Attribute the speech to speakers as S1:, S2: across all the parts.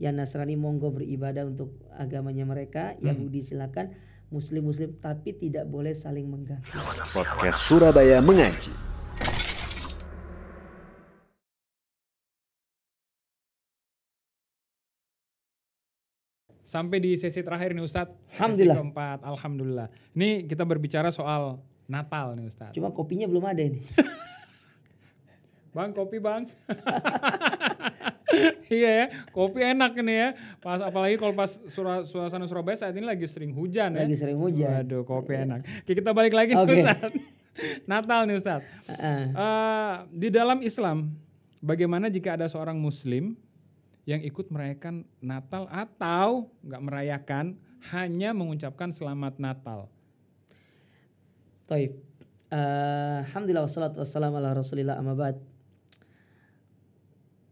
S1: Yang Nasrani monggo beribadah untuk agamanya mereka, Yahudi silakan, Muslim-Muslim tapi tidak boleh saling mengganggu.
S2: Podcast Surabaya Mengaji.
S3: Sampai di sesi terakhir nih Ustadz.
S1: Alhamdulillah.
S3: Sesi keempat, Alhamdulillah. Ini kita berbicara soal Natal nih Ustadz.
S1: Cuma kopinya belum ada ini.
S3: Bang kopi bang. iya ya, kopi enak nih ya. Pas apalagi kalau pas sura- suasana Surabaya saat ini lagi sering hujan ya.
S1: Lagi sering hujan. Iya.
S3: Waduh, kopi enak. Oke, kita balik lagi nih
S1: Oke.
S3: Ustadz. Natal nih Ustadz.
S1: Heeh.
S3: Eh, di dalam Islam, bagaimana jika ada seorang Muslim yang ikut merayakan Natal atau nggak merayakan, hanya mengucapkan selamat Natal?
S1: Taib. Eh, Alhamdulillah wassalatu wassalamu ala rasulillah amma ba'd.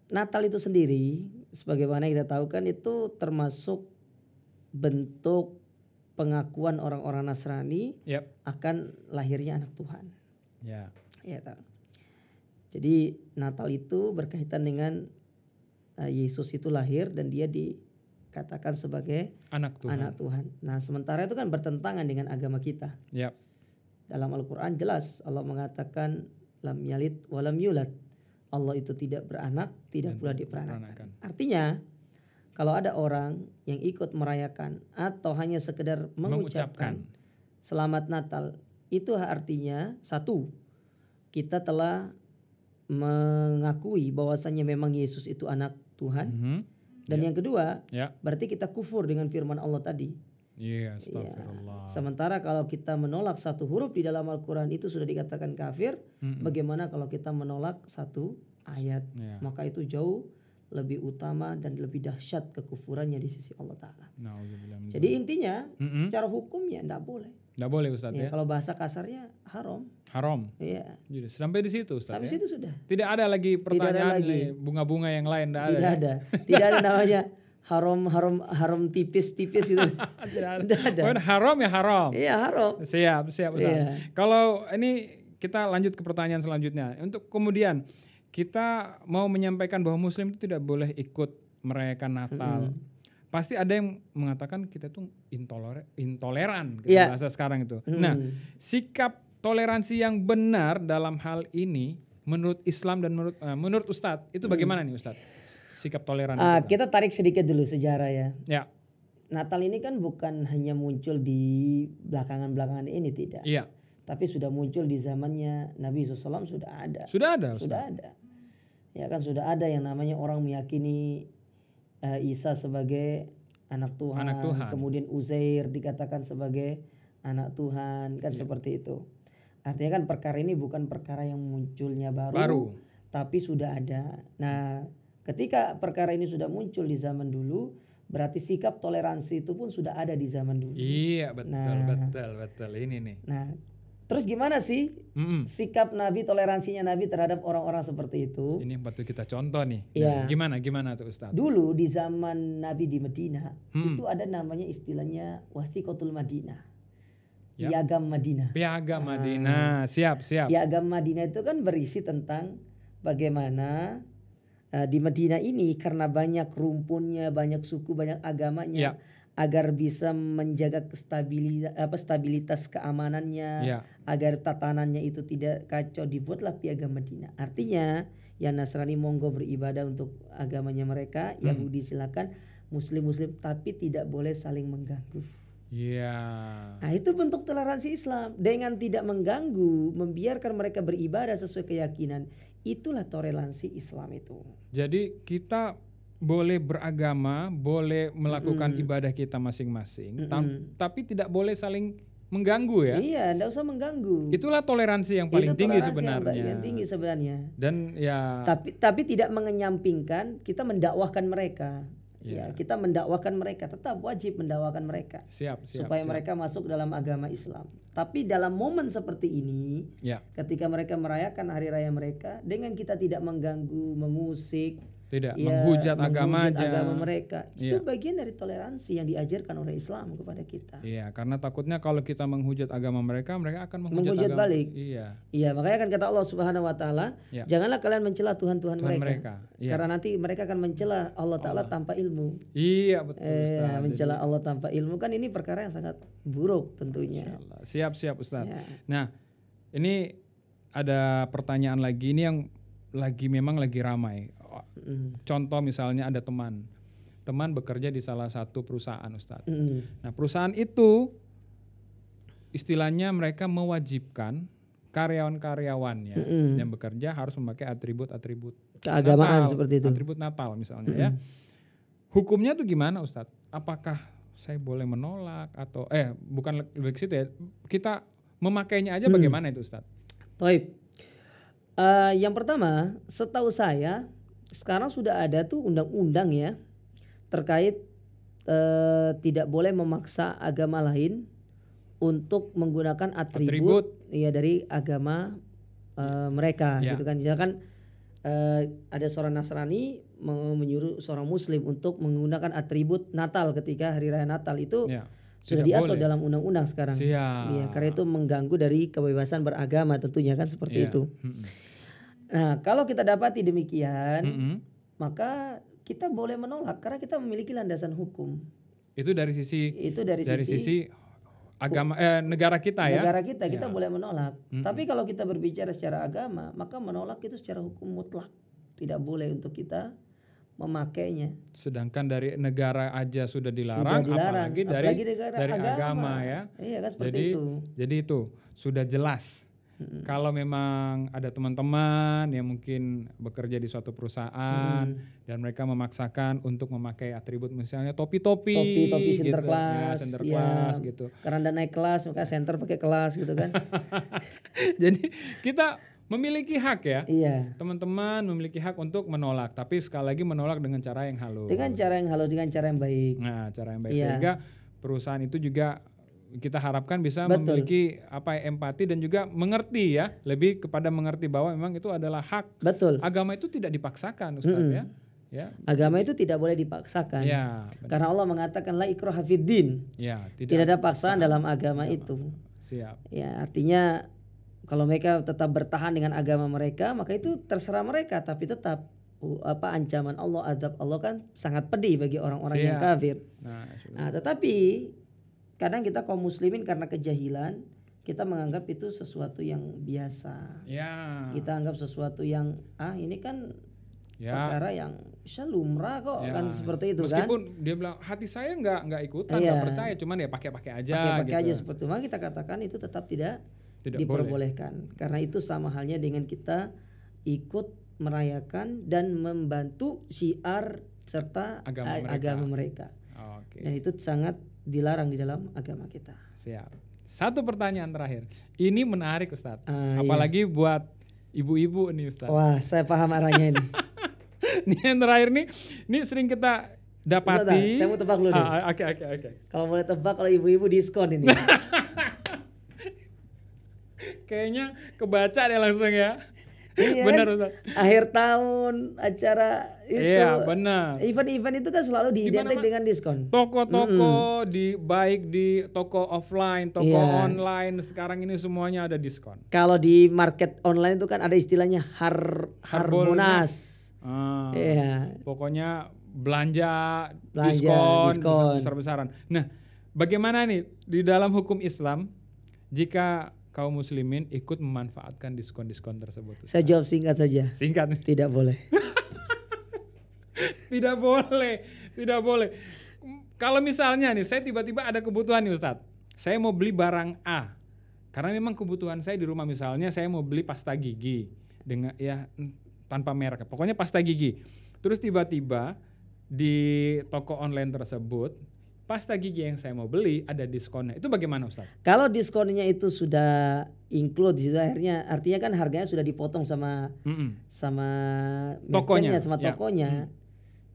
S1: Natal itu sendiri sebagaimana kita tahu kan itu termasuk bentuk pengakuan orang-orang Nasrani
S3: Yap.
S1: akan lahirnya anak Tuhan.
S3: Ya.
S1: Ya, tahu. Jadi Natal itu berkaitan dengan eh, Yesus itu lahir dan dia dikatakan sebagai
S3: Anak Tuhan.
S1: anak Tuhan. Nah, sementara itu kan bertentangan dengan agama kita.
S3: Yap.
S1: Dalam Al-Qur'an jelas Allah mengatakan lam yalid walam yulad. Allah itu tidak beranak, tidak
S3: Dan
S1: pula diperanakan. Artinya kalau ada orang yang ikut merayakan atau hanya sekedar mengucapkan selamat Natal, itu artinya satu, kita telah mengakui bahwasannya memang Yesus itu anak Tuhan.
S3: Mhm.
S1: Dan yang kedua,
S3: Ya.
S1: berarti kita kufur dengan firman Allah tadi.
S3: Iya, astagfirullah.
S1: Sementara kalau kita menolak satu huruf di dalam Al-Quran itu sudah dikatakan kafir,
S3: Mm-mm.
S1: bagaimana kalau kita menolak satu ayat?
S3: Ya.
S1: Maka itu jauh lebih utama dan lebih dahsyat kekufurannya di sisi Allah Ta'ala. Jadi intinya
S3: Mm-mm.
S1: secara hukumnya tidak boleh.
S3: Nggak boleh Ustaz
S1: Ya,
S3: ya.
S1: Kalau bahasa kasarnya haram.
S3: Haram.
S1: Iya.
S3: Jadi sampai di situ Ustaz
S1: Sampai
S3: ya.
S1: situ sudah.
S3: Tidak ada lagi pertanyaan bunga-bunga yang lain nggak ada.
S1: Tidak
S3: ya?
S1: ada. Tidak ada namanya haram haram haram tipis-tipis itu.
S3: Tidak ada. Pokoknya haram ya haram.
S1: Iya haram.
S3: Siap, siap Ustaz.
S1: Iya.
S3: Kalau ini kita lanjut ke pertanyaan selanjutnya. Untuk kemudian kita mau menyampaikan bahwa muslim itu tidak boleh ikut merayakan Natal. Pasti ada yang mengatakan kita tuh intoler intoleran gitu
S1: Iya.
S3: bahasa sekarang itu. Nah, sikap toleransi yang benar dalam hal ini menurut Islam dan menurut eh, menurut Ustadz itu bagaimana nih Ustadz? Sikap toleran
S1: Ah,
S3: kita.
S1: tarik sedikit dulu sejarah ya.
S3: Ya,
S1: Natal ini kan bukan hanya muncul di belakangan-belakangan ini tidak.
S3: iya.
S1: Tapi sudah muncul di zamannya Nabi SAW sudah ada.
S3: Sudah ada Ustadz.
S1: Sudah ada. Ya kan sudah ada yang namanya orang meyakini eh, Isa sebagai anak Tuhan,
S3: Anak Tuhan.
S1: kemudian Uzair dikatakan sebagai anak Tuhan, kan
S3: Iya.
S1: seperti itu. Artinya kan perkara ini bukan perkara yang munculnya baru,
S3: Baru.
S1: tapi sudah ada. Nah, ketika perkara ini sudah muncul di zaman dulu, berarti sikap toleransi itu pun sudah ada di zaman dulu.
S3: Iya, betul,
S1: Nah.
S3: betul, betul. Ini nih.
S1: Nah, terus gimana sih
S3: Mm-mm.
S1: sikap Nabi, toleransinya Nabi terhadap orang-orang seperti itu?
S3: Ini yang patut kita contoh nih.
S1: Iya.
S3: Nah, gimana gimana tuh Ustaz?
S1: Dulu di zaman Nabi di Madinah
S3: Hmm.
S1: itu ada namanya istilahnya wasiqatul Madinah.
S3: Ya.
S1: Piagam Madinah.
S3: Piagam Madinah. Siap, siap.
S1: Piagam Madinah itu kan berisi tentang bagaimana di Madinah ini karena banyak rumpunnya, banyak suku, banyak agamanya
S3: Ya.
S1: agar bisa menjaga stabilitas apa stabilitas keamanannya,
S3: Ya.
S1: agar tatanannya itu tidak kacau dibuatlah piagam Madinah. Artinya yang Nasrani monggo beribadah untuk agamanya mereka,
S3: Hmm.
S1: Yahudi silakan, Muslim-Muslim tapi tidak boleh saling mengganggu.
S3: Iya.
S1: Nah itu bentuk toleransi Islam dengan tidak mengganggu, membiarkan mereka beribadah sesuai keyakinan. Itulah toleransi Islam itu.
S3: Jadi kita boleh beragama, boleh melakukan ibadah kita masing-masing, tam- tapi tidak boleh saling mengganggu ya.
S1: Iya, tidak usah mengganggu.
S3: Itulah toleransi yang paling
S1: Itu
S3: tinggi
S1: toleransi yang
S3: sebenarnya.
S1: Yang tinggi sebenarnya.
S3: Dan ya
S1: Tapi tapi tidak mengenyampingkan kita mendakwahkan mereka.
S3: Iya.
S1: Ya, kita mendakwakan mereka, tetap wajib mendakwakan mereka
S3: siap, siap.
S1: supaya
S3: siap.
S1: mereka masuk dalam agama Islam. Tapi dalam momen seperti ini,
S3: Ya.
S1: ketika mereka merayakan hari raya mereka dengan kita tidak mengganggu, mengusik,
S3: Tidak
S1: ya,
S3: menghujat agama
S1: menghujat
S3: aja.
S1: agama mereka. Itu
S3: Iya.
S1: bagian dari toleransi yang diajarkan oleh Islam kepada kita.
S3: Iya, karena takutnya kalau kita menghujat agama mereka, mereka akan menghujat,
S1: Menghujat
S3: agama.
S1: balik.
S3: Iya.
S1: Iya, makanya kan kata Allah Subhanahu wa taala,
S3: Ya.
S1: janganlah kalian mencela Tuhan-tuhan
S3: Tuhan
S1: mereka.
S3: mereka. Iya.
S1: Karena nanti mereka akan mencela Allah taala tanpa ilmu.
S3: Iya, betul
S1: Eh,
S3: Ustaz.
S1: mencela Allah tanpa ilmu kan ini perkara yang sangat buruk tentunya.
S3: Siap, siap Ustaz.
S1: Ya.
S3: Nah, ini ada pertanyaan lagi ini yang lagi memang lagi ramai.
S1: Mm.
S3: Contoh misalnya ada teman. Teman bekerja di salah satu perusahaan, Ustaz.
S1: Mm.
S3: Nah, perusahaan itu istilahnya mereka mewajibkan karyawan-karyawannya
S1: Mm-mm.
S3: yang bekerja harus memakai atribut-atribut
S1: Keagamaan
S3: Natal,
S1: seperti itu.
S3: Atribut Natal misalnya ya. Hukumnya tuh gimana Ustadz? Apakah saya boleh menolak atau eh bukan le- lebih ke situ ya. Kita memakainya aja
S1: Mm.
S3: bagaimana itu Ustadz?
S1: Toib. Eh, yang pertama, setahu saya sekarang sudah ada tuh undang-undang ya terkait eh, tidak boleh memaksa agama lain untuk menggunakan
S3: Atribut.
S1: atribut, ya dari agama eh, mereka
S3: Ya.
S1: gitu kan. Misalkan eh, ada seorang Nasrani me- menyuruh seorang Muslim untuk menggunakan atribut Natal ketika hari raya Natal itu
S3: Ya.
S1: sudah
S3: tidak
S1: diatur
S3: boleh.
S1: dalam undang-undang sekarang.
S3: Siap.
S1: Iya, karena itu mengganggu dari kebebasan beragama tentunya kan seperti
S3: Iya.
S1: itu.
S3: Mm-mm.
S1: Nah, kalau kita dapati demikian,
S3: Mm-mm.
S1: maka kita boleh menolak karena kita memiliki landasan hukum.
S3: Itu dari sisi
S1: Itu dari,
S3: dari
S1: sisi,
S3: sisi agama eh, negara kita ya.
S1: negara kita, kita
S3: Ya.
S1: boleh menolak.
S3: Mm-mm.
S1: Tapi kalau kita berbicara secara agama, maka menolak itu secara hukum mutlak. Tidak boleh untuk kita memakainya.
S3: Sedangkan dari negara aja sudah dilarang,
S1: Sudah dilarang,
S3: apalagi dari
S1: apalagi negara
S3: dari agama.
S1: agama.
S3: ya.
S1: Iya kan seperti
S3: Jadi
S1: itu.
S3: jadi itu sudah jelas.
S1: Mm-mm.
S3: Kalau memang ada teman-teman yang mungkin bekerja di suatu perusahaan
S1: Mm.
S3: dan mereka memaksakan untuk memakai atribut misalnya topi-topi,
S1: Topi-topi
S3: gitu.
S1: sinterklas,
S3: ya,
S1: ya.
S3: gitu.
S1: Karena anda naik kelas, maka center pakai kelas gitu kan.
S3: Jadi kita memiliki hak ya.
S1: iya.
S3: Teman-teman memiliki hak untuk menolak, tapi sekali lagi menolak dengan cara yang halus.
S1: Dengan cara yang halus, dengan cara yang baik.
S3: Nah, cara yang baik
S1: Iya.
S3: sehingga perusahaan itu juga kita harapkan bisa
S1: Betul.
S3: memiliki apa empati dan juga mengerti ya, lebih kepada mengerti bahwa memang itu adalah hak
S1: Betul.
S3: agama itu tidak dipaksakan Ustaz
S1: Mm-mm.
S3: ya. Ya.
S1: Agama itu tidak boleh dipaksakan.
S3: Ya, benar.
S1: Karena Allah mengatakan la ikraha fiddin.
S3: ya,
S1: Tidak,
S3: tidak,
S1: ada paksaan dalam agama itu.
S3: siap.
S1: Ya, artinya kalau mereka tetap bertahan dengan agama mereka, maka itu terserah mereka, tapi tetap uh, apa ancaman Allah, azab Allah kan sangat pedih bagi orang-orang yang kafir.
S3: Nah.
S1: Nah, tetapi kadang kita kaum muslimin karena kejahilan, kita menganggap itu sesuatu yang biasa.
S3: ya,
S1: Kita anggap sesuatu yang ah ini kan
S3: ya.
S1: perkara yang bisa lumrah kok
S3: ya.
S1: kan seperti itu kan.
S3: Meskipun dia bilang hati saya nggak nggak ikutan, nggak percaya, cuman ya pakai-pakai aja
S1: pakai-pakai
S3: gitu.
S1: aja seperti itu. Maka kita katakan itu tetap tidak,
S3: Tidak boleh.
S1: diperbolehkan. Karena itu sama halnya dengan kita ikut merayakan dan membantu syiar serta
S3: Agama mereka.
S1: agama mereka.
S3: Oke.
S1: Dan itu sangat dilarang di dalam agama kita.
S3: Siap. Satu pertanyaan terakhir. Ini menarik Ustadz.
S1: Ah, iya.
S3: Apalagi buat ibu-ibu nih Ustadz.
S1: Wah, saya paham arahnya ini.
S3: Nih yang terakhir nih, ini sering kita
S1: Bentar,
S3: dapati.
S1: saya mau tebak dulu deh.
S3: Ah, Oke oke oke.
S1: Kalau boleh tebak kalau ibu-ibu diskon ini.
S3: Kayaknya kebaca deh langsung ya.
S1: Iya
S3: Benar
S1: kan?
S3: Ustaz.
S1: Akhir tahun acara itu.
S3: Iya benar.
S1: Event-event itu kan selalu diidentik dengan diskon.
S3: Toko-toko di baik di toko offline, toko
S1: Iya.
S3: online sekarang ini semuanya ada diskon.
S1: Kalau di market online itu kan ada istilahnya har harbonas.
S3: Ah,
S1: Iya.
S3: Pokoknya belanja,
S1: Belanja,
S3: diskon,
S1: diskon.
S3: besar-besaran. Nah, bagaimana nih di dalam hukum Islam jika kaum muslimin ikut memanfaatkan diskon-diskon tersebut?
S1: Saya jawab singkat saja.
S3: Singkat nih.
S1: Tidak boleh.
S3: Tidak boleh, tidak boleh. Kalau misalnya nih, saya tiba-tiba ada kebutuhan nih Ustadz. Saya mau beli barang A. Karena memang kebutuhan saya di rumah misalnya saya mau beli pasta gigi dengan ya tanpa merek. Pokoknya pasta gigi. Terus tiba-tiba di toko online tersebut pasta gigi yang saya mau beli ada diskonnya. Itu bagaimana Ustadz?
S1: Kalau diskonnya itu sudah include di situ akhirnya artinya kan harganya sudah dipotong sama
S3: Mm-mm.
S1: sama
S3: Tokonya,
S1: sama
S3: ya.
S1: tokonya.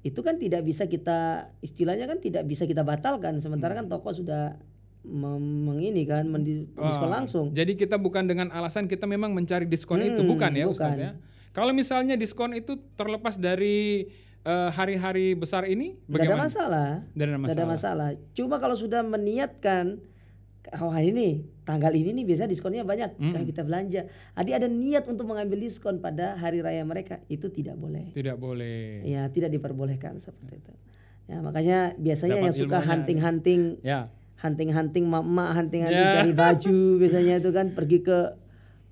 S1: Itu kan tidak bisa kita istilahnya kan tidak bisa kita batalkan sementara
S3: Hmm.
S1: kan toko sudah mengini kan mendi- diskon
S3: Wah,
S1: langsung.
S3: Jadi kita bukan dengan alasan kita memang mencari diskon
S1: Hmm,
S3: itu bukan ya
S1: bukan.
S3: ya. Kalau misalnya diskon itu terlepas dari eh, hari-hari besar ini,
S1: Nggak ada
S3: bagaimana?
S1: masalah.
S3: Tidak ada
S1: ada masalah. Cuma kalau sudah meniatkan wah ini tanggal ini nih biasa diskonnya banyak
S3: Hmm.
S1: Nah, kita belanja. Adi ada niat untuk mengambil diskon pada hari raya mereka itu tidak boleh.
S3: Tidak boleh.
S1: Ya tidak diperbolehkan seperti itu. Ya makanya biasanya
S3: Dapat
S1: yang suka hunting-hunting
S3: Ya.
S1: hunting-hunting mama, hunting-hunting
S3: Ya.
S1: cari baju biasanya itu kan pergi ke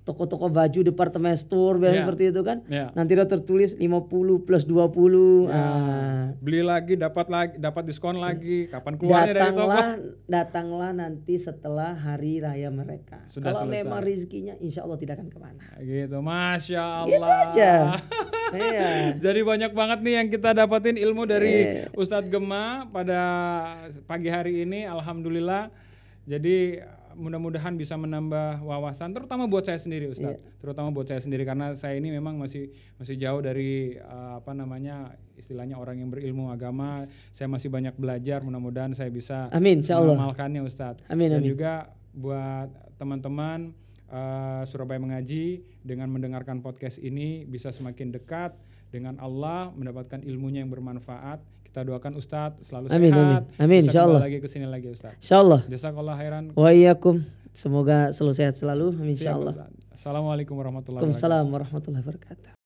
S1: toko-toko baju departemen store biasanya
S3: Ya.
S1: seperti itu kan.
S3: Ya.
S1: Nanti udah tertulis 50 plus 20.
S3: Ya.
S1: Ah.
S3: Beli lagi dapat lagi dapat diskon lagi. Kapan keluarnya dari toko?
S1: datanglah datanglah nanti setelah hari raya mereka.
S3: Sudah
S1: Kalau
S3: selesai.
S1: memang rezekinya insya Allah tidak akan ke mana.
S3: Gitu. Masya Allah.
S1: Gitu aja. Iya.
S3: Jadi banyak banget nih yang kita dapatin ilmu dari
S1: Iya.
S3: Ustadz Gema pada pagi hari ini. Alhamdulillah. Jadi mudah-mudahan bisa menambah wawasan, terutama buat saya sendiri Ustadz.
S1: Iya.
S3: Terutama buat saya sendiri karena saya ini memang masih masih jauh dari uh, apa namanya istilahnya orang yang berilmu agama. Saya masih banyak belajar. Mudah-mudahan saya bisa
S1: Amin,
S3: mengamalkannya Ustadz.
S1: Amin,
S3: Dan
S1: amin.
S3: juga buat teman-teman uh, Surabaya Mengaji dengan mendengarkan podcast ini bisa semakin dekat dengan Allah, mendapatkan ilmunya yang bermanfaat. Kita doakan Ustadz selalu
S1: Amin,
S3: sehat.
S1: amin. Amin, insya Allah.
S3: lagi ke sini lagi Ustadz.
S1: Insya Allah.
S3: Jazakallah khairan.
S1: Wa iyyakum. Semoga selalu sehat selalu. Amin, Insya Allah.
S3: Assalamualaikum warahmatullahi wabarakatuh.
S1: Waalaikumsalam warahmatullahi wabarakatuh.